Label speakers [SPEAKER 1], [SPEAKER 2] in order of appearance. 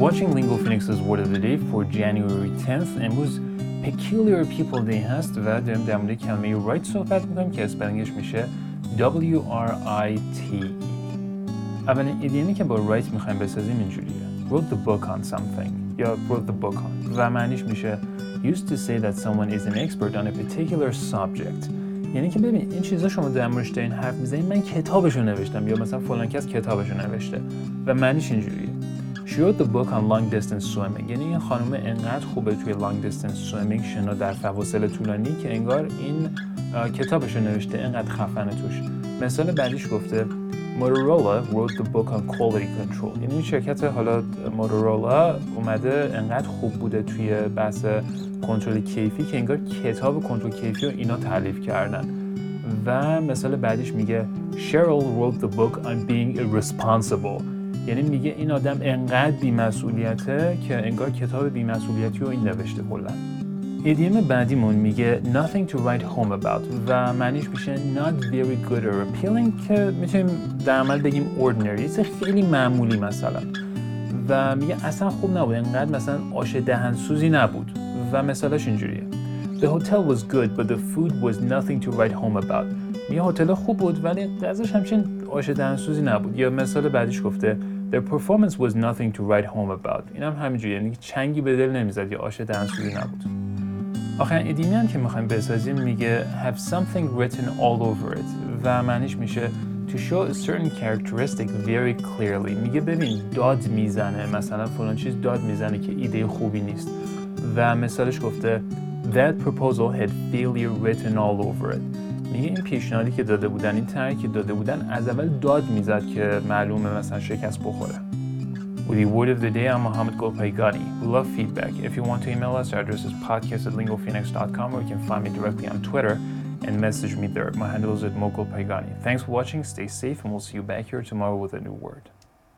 [SPEAKER 1] watching Lingo Phoenix's Word of the Day for January 10th امروز Peculiar People Day هست و داریم در مورد کلمه right صحبت می‌کنیم که اسپلنگش میشه W-R-I-T-E اولین ایدیمی که با right می‌خوایم بسازیم اینجوریه wrote the book on something یا wrote the book on و معنیش میشه used to say that someone is an expert on a particular subject یعنی که ببین این چیزا شما در موردش دارین حرف می‌زنین من کتابشو نوشتم یا مثلا فلان کس کتابشو نوشته و معنیش اینجوریه She wrote the book on long distance swimming. یعنی این خانم انقدر خوبه توی long distance swimming شنا در فواصل طولانی که انگار این کتابشو نوشته انقدر خفنه توش. مثال بعدیش گفته Motorola wrote the book on quality control. یعنی شرکت حالا موتورولا اومده انقدر خوب بوده توی بحث کنترل کیفی که انگار کتاب کنترل کیفی رو اینا تعلیف کردن. و مثال بعدیش میگه Cheryl wrote the book on being irresponsible. یعنی میگه این آدم انقدر بیمسئولیته که انگار کتاب بیمسئولیتی رو این نوشته کلا. ایدیم بعدیمون میگه nothing to write home about و معنیش میشه not very good or appealing که می‌تونیم در عمل بگیم ordinary. خیلی معمولی مثلا. و میگه اصلا خوب نبود. انقدر مثلا آش دهنسوزی نبود. و مثالش اینجوریه. The hotel was good but the food was nothing to write home about. میگه هتل خوب بود ولی غذاش همچین آش دهنسوزی نبود. یا مثال بعدیش گفته Their performance was nothing to write home about. این هم همینجوریه یعنی چنگی به دل نمی‌زد یا آش دهنسوزی نبود. آخرین ادیمی هم که می‌خوایم بسازیم میگه have something written all over it. و معنیش میشه to show a certain characteristic very clearly. میگه ببین داد می‌زنه. مثلا فلان چیز داد می‌زنه که ایده خوبی نیست. و مثالش گفته That proposal had failure written all over it میگه این پیشنهادی که داده بودن این طرحی که داده بودن از اول داد میزد که معلومه مثلا شکست بخوره With the word of the day, I'm Mohammed Golpaigani. We love feedback. If you want to email us, our address is podcast at lingophoenix.com or you can find me directly on Twitter and message me there. My handle is at Mogul Paigani. Thanks for watching, stay safe, and we'll see you back here tomorrow with a new word.